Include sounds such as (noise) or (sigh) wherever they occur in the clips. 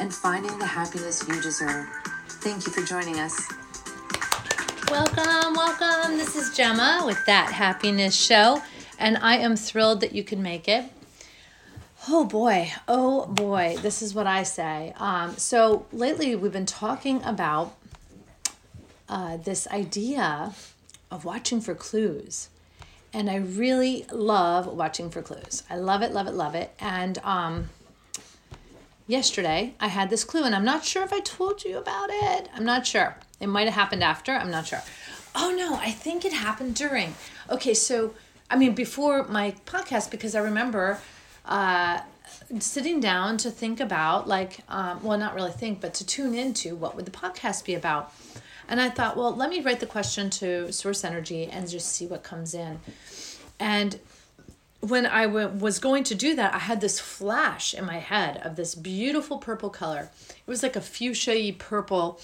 and finding the happiness you deserve. Thank you for joining us. Welcome, welcome. This is Gemma with That Happiness Show, and I am thrilled that you could make it. Oh boy, oh boy, this is what I say. Um, so lately we've been talking about uh, this idea of watching for clues. And I really love watching for clues. I love it, love it, love it. And um, yesterday I had this clue, and I'm not sure if I told you about it. I'm not sure. It might have happened after. I'm not sure. Oh no, I think it happened during. Okay, so I mean before my podcast because I remember uh, sitting down to think about like um, well not really think but to tune into what would the podcast be about and i thought well let me write the question to source energy and just see what comes in and when I w- was going to do that, I had this flash in my head of this beautiful purple color. It was like a fuchsia purple,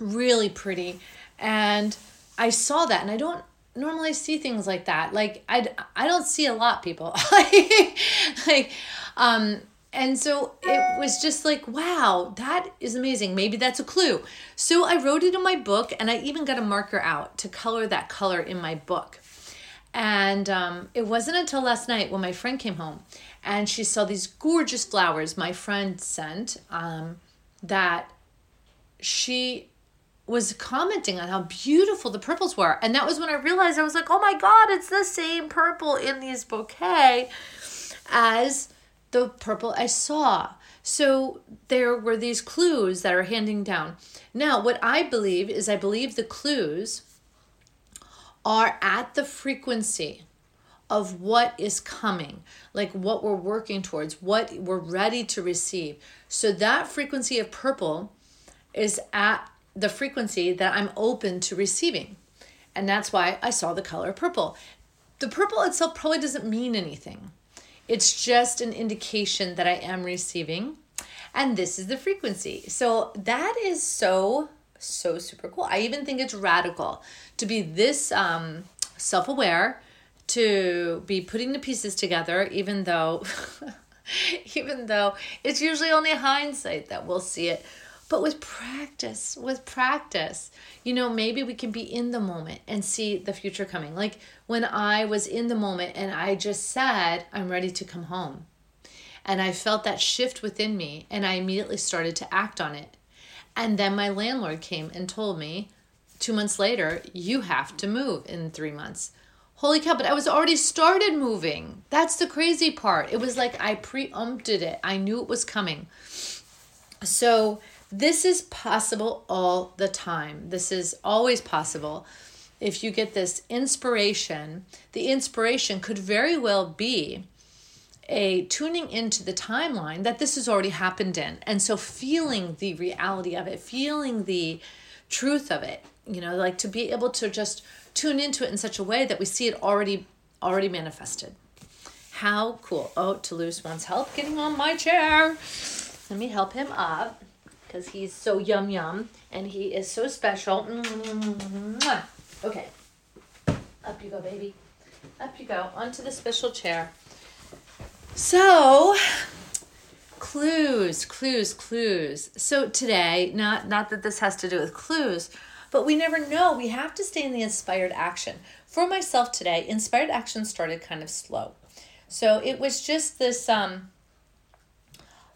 really pretty. And I saw that, and I don't normally see things like that. Like I, I don't see a lot, people. (laughs) like, um, and so it was just like, wow, that is amazing. Maybe that's a clue. So I wrote it in my book, and I even got a marker out to color that color in my book. And um, it wasn't until last night when my friend came home and she saw these gorgeous flowers my friend sent um, that she was commenting on how beautiful the purples were. And that was when I realized I was like, oh my God, it's the same purple in these bouquet as the purple I saw. So there were these clues that are handing down. Now, what I believe is I believe the clues are at the frequency of what is coming, like what we're working towards, what we're ready to receive. So that frequency of purple is at the frequency that I'm open to receiving. And that's why I saw the color purple. The purple itself probably doesn't mean anything. It's just an indication that I am receiving. And this is the frequency. So that is so, so super cool. I even think it's radical to be this um, self aware, to be putting the pieces together, even though. (laughs) even though it's usually only hindsight that we'll see it but with practice with practice you know maybe we can be in the moment and see the future coming like when i was in the moment and i just said i'm ready to come home and i felt that shift within me and i immediately started to act on it and then my landlord came and told me two months later, you have to move in three months. Holy cow, but I was already started moving. That's the crazy part. It was like I preempted it, I knew it was coming. So, this is possible all the time. This is always possible. If you get this inspiration, the inspiration could very well be a tuning into the timeline that this has already happened in. And so feeling the reality of it, feeling the truth of it you know like to be able to just tune into it in such a way that we see it already already manifested. How cool. Oh toulouse wants help getting on my chair. Let me help him up because he's so yum yum and he is so special. Okay. Up you go baby. Up you go. Onto the special chair so clues clues clues so today not not that this has to do with clues but we never know. We have to stay in the inspired action. For myself today, inspired action started kind of slow. So it was just this um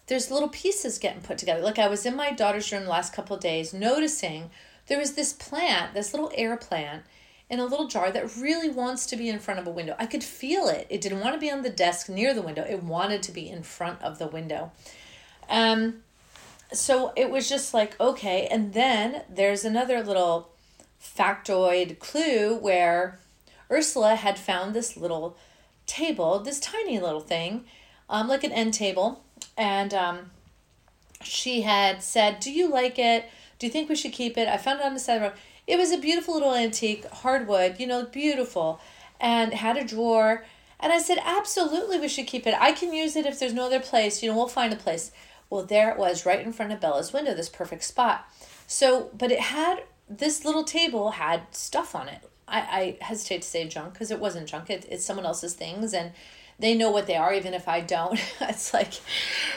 there's little pieces getting put together. Like I was in my daughter's room the last couple days noticing there was this plant, this little air plant in a little jar that really wants to be in front of a window. I could feel it. It didn't want to be on the desk near the window. It wanted to be in front of the window. Um so it was just like, okay. And then there's another little factoid clue where Ursula had found this little table, this tiny little thing, um, like an end table. And um, she had said, Do you like it? Do you think we should keep it? I found it on the side of the road. It was a beautiful little antique, hardwood, you know, beautiful, and had a drawer. And I said, Absolutely, we should keep it. I can use it if there's no other place. You know, we'll find a place. Well, there it was, right in front of Bella's window, this perfect spot. So, but it had this little table had stuff on it. I, I hesitate to say junk because it wasn't junk. It, it's someone else's things and they know what they are, even if I don't. (laughs) it's like,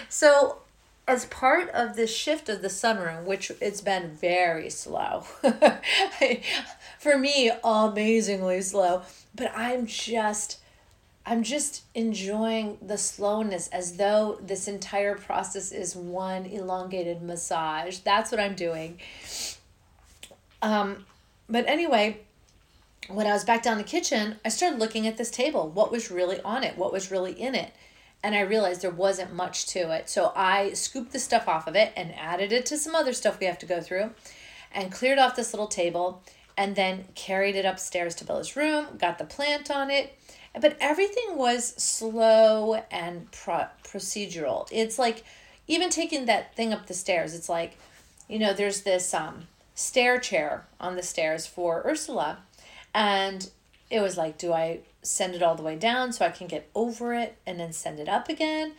so as part of this shift of the sunroom, which it's been very slow, (laughs) for me, amazingly slow, but I'm just, I'm just enjoying the slowness as though this entire process is one elongated massage. That's what I'm doing. Um, but anyway, when I was back down the kitchen, I started looking at this table. What was really on it? What was really in it? And I realized there wasn't much to it. So I scooped the stuff off of it and added it to some other stuff we have to go through and cleared off this little table and then carried it upstairs to Bella's room, got the plant on it. But everything was slow and pro- procedural. It's like even taking that thing up the stairs, it's like, you know, there's this um, stair chair on the stairs for Ursula and it was like, do I send it all the way down so I can get over it and then send it up again?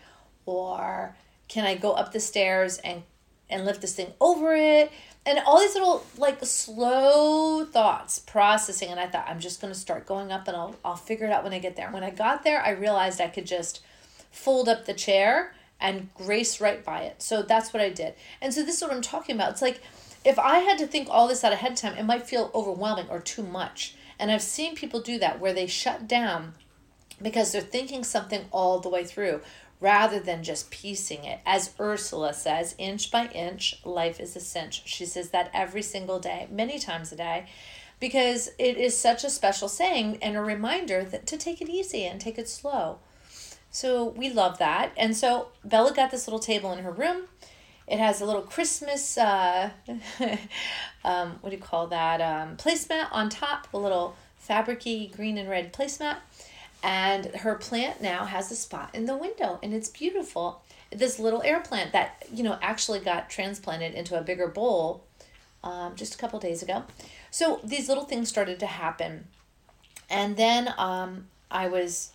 Or can I go up the stairs and and lift this thing over it? And all these little like slow thoughts processing and I thought I'm just going to start going up and I'll I'll figure it out when I get there. When I got there, I realized I could just fold up the chair and grace right by it. So that's what I did. And so this is what I'm talking about. It's like if I had to think all this out ahead of time, it might feel overwhelming or too much. And I've seen people do that where they shut down because they're thinking something all the way through rather than just piecing it. As Ursula says, inch by inch, life is a cinch. She says that every single day, many times a day, because it is such a special saying and a reminder that to take it easy and take it slow. So we love that. And so Bella got this little table in her room. It has a little Christmas, uh, (laughs) um, what do you call that? Um, placemat on top, a little fabricy green and red placemat. And her plant now has a spot in the window, and it's beautiful. This little air plant that, you know, actually got transplanted into a bigger bowl um, just a couple days ago. So these little things started to happen. And then um, I was,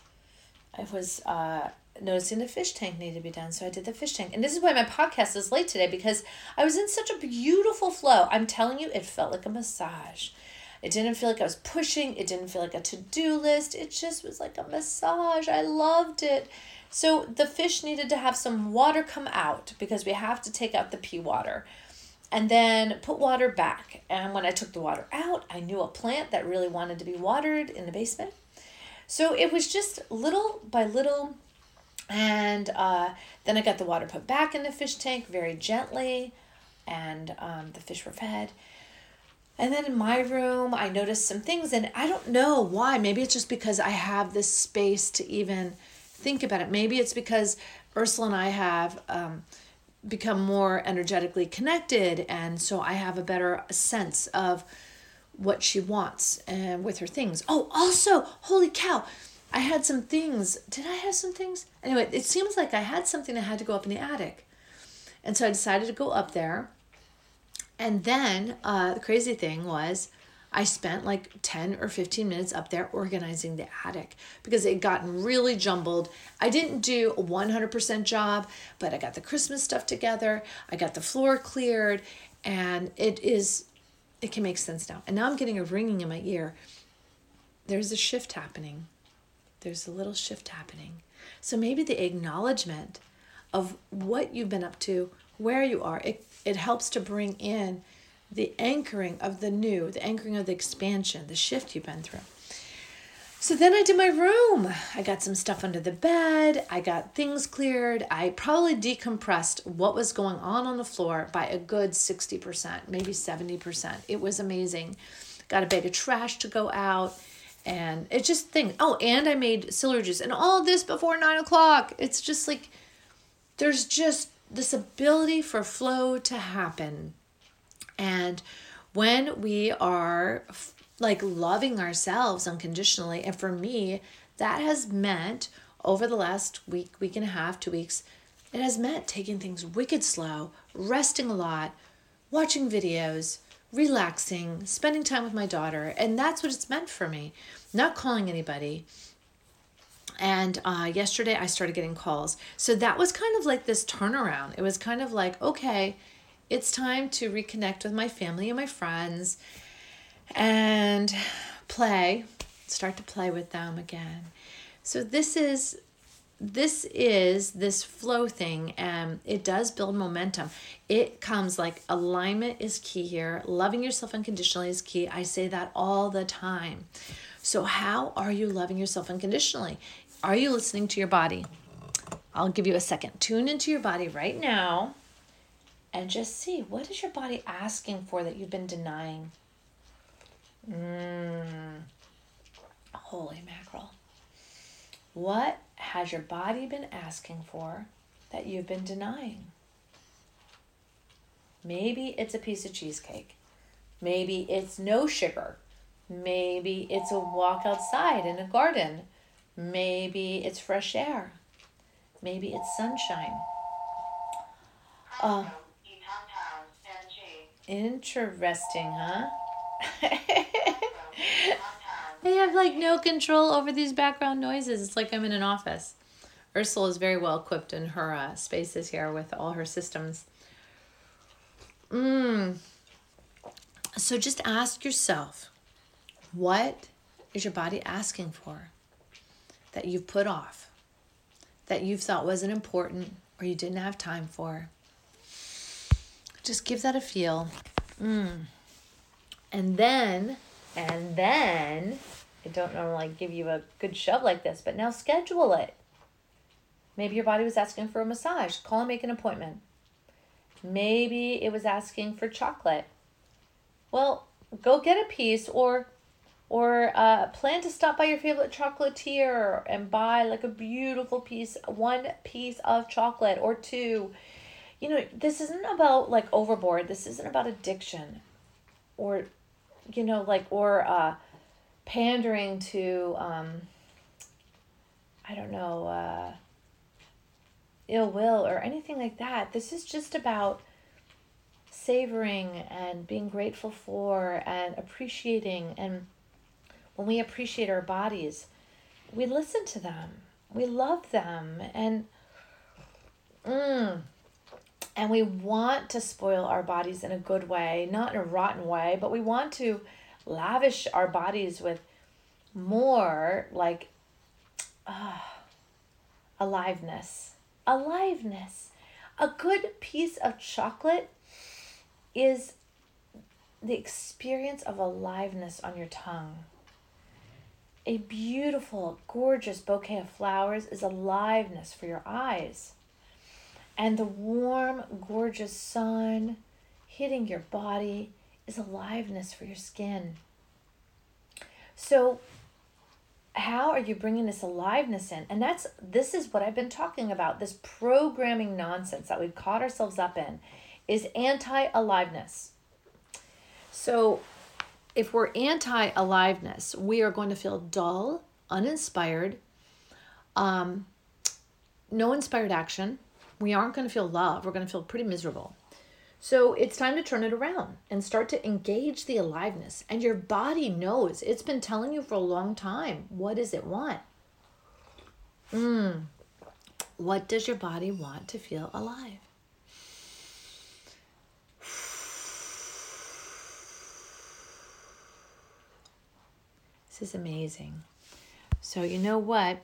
I was, uh, noticing the fish tank needed to be done. So I did the fish tank. And this is why my podcast is late today because I was in such a beautiful flow. I'm telling you, it felt like a massage. It didn't feel like I was pushing, it didn't feel like a to do list. It just was like a massage. I loved it. So the fish needed to have some water come out because we have to take out the pee water and then put water back. And when I took the water out, I knew a plant that really wanted to be watered in the basement. So it was just little by little and uh, then I got the water put back in the fish tank very gently, and um, the fish were fed. And then in my room, I noticed some things, and I don't know why. Maybe it's just because I have this space to even think about it. Maybe it's because Ursula and I have um, become more energetically connected, and so I have a better sense of what she wants and with her things. Oh, also, holy cow! I had some things. Did I have some things? Anyway, it seems like I had something that had to go up in the attic. And so I decided to go up there. And then uh, the crazy thing was, I spent like 10 or 15 minutes up there organizing the attic because it had gotten really jumbled. I didn't do a 100% job, but I got the Christmas stuff together. I got the floor cleared, and it is, it can make sense now. And now I'm getting a ringing in my ear. There's a shift happening there's a little shift happening. So maybe the acknowledgement of what you've been up to, where you are, it, it helps to bring in the anchoring of the new, the anchoring of the expansion, the shift you've been through. So then I did my room. I got some stuff under the bed. I got things cleared. I probably decompressed what was going on on the floor by a good 60%, maybe 70%. It was amazing. Got a bag of trash to go out and it's just things. Oh, and I made celery juice and all this before nine o'clock. It's just like there's just this ability for flow to happen. And when we are like loving ourselves unconditionally, and for me, that has meant over the last week, week and a half, two weeks, It has meant taking things wicked slow, resting a lot, watching videos, relaxing, spending time with my daughter. And that's what it's meant for me. Not calling anybody. And uh, yesterday I started getting calls. So that was kind of like this turnaround. It was kind of like, okay, it's time to reconnect with my family and my friends and play, start to play with them again. So this is this is this flow thing and it does build momentum. It comes like alignment is key here. Loving yourself unconditionally is key. I say that all the time. So how are you loving yourself unconditionally? Are you listening to your body? I'll give you a second. Tune into your body right now and just see what is your body asking for that you've been denying? Mm. holy mackerel what has your body been asking for that you've been denying? Maybe it's a piece of cheesecake. Maybe it's no sugar. Maybe it's a walk outside in a garden. Maybe it's fresh air. Maybe it's sunshine. Uh, interesting, huh? (laughs) I have like no control over these background noises. It's like I'm in an office. Ursula is very well equipped in her uh, spaces here with all her systems. Mm. So just ask yourself what is your body asking for that you've put off, that you've thought wasn't important or you didn't have time for? Just give that a feel. Mm. And then and then, I don't normally give you a good shove like this, but now schedule it. Maybe your body was asking for a massage. Call and make an appointment. Maybe it was asking for chocolate. Well, go get a piece or or uh, plan to stop by your favorite chocolatier and buy like a beautiful piece, one piece of chocolate or two. You know, this isn't about like overboard. This isn't about addiction or you know, like, or uh, pandering to, um, I don't know, uh, ill will or anything like that. This is just about savoring and being grateful for and appreciating. And when we appreciate our bodies, we listen to them, we love them, and mm, and we want to spoil our bodies in a good way, not in a rotten way, but we want to lavish our bodies with more like uh, aliveness. Aliveness. A good piece of chocolate is the experience of aliveness on your tongue. A beautiful, gorgeous bouquet of flowers is aliveness for your eyes and the warm, gorgeous sun hitting your body is aliveness for your skin. So, how are you bringing this aliveness in? And that's this is what I've been talking about. This programming nonsense that we've caught ourselves up in is anti-aliveness. So, if we're anti-aliveness, we are going to feel dull, uninspired, um, no inspired action, we aren't going to feel love. We're going to feel pretty miserable. So it's time to turn it around and start to engage the aliveness. And your body knows. It's been telling you for a long time. What does it want? Mm. What does your body want to feel alive? This is amazing. So, you know what?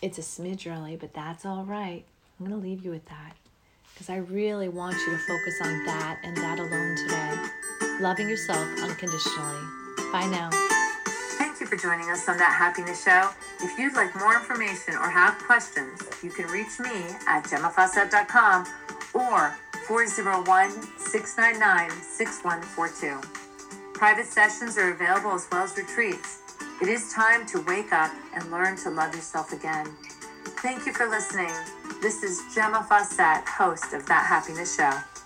It's a smidge early, but that's all right. I'm going to leave you with that because I really want you to focus on that and that alone today. Loving yourself unconditionally. Bye now. Thank you for joining us on That Happiness Show. If you'd like more information or have questions, you can reach me at gemmafawcett.com or 401 699 6142. Private sessions are available as well as retreats. It is time to wake up and learn to love yourself again. Thank you for listening. This is Gemma Fawcett, host of That Happiness Show.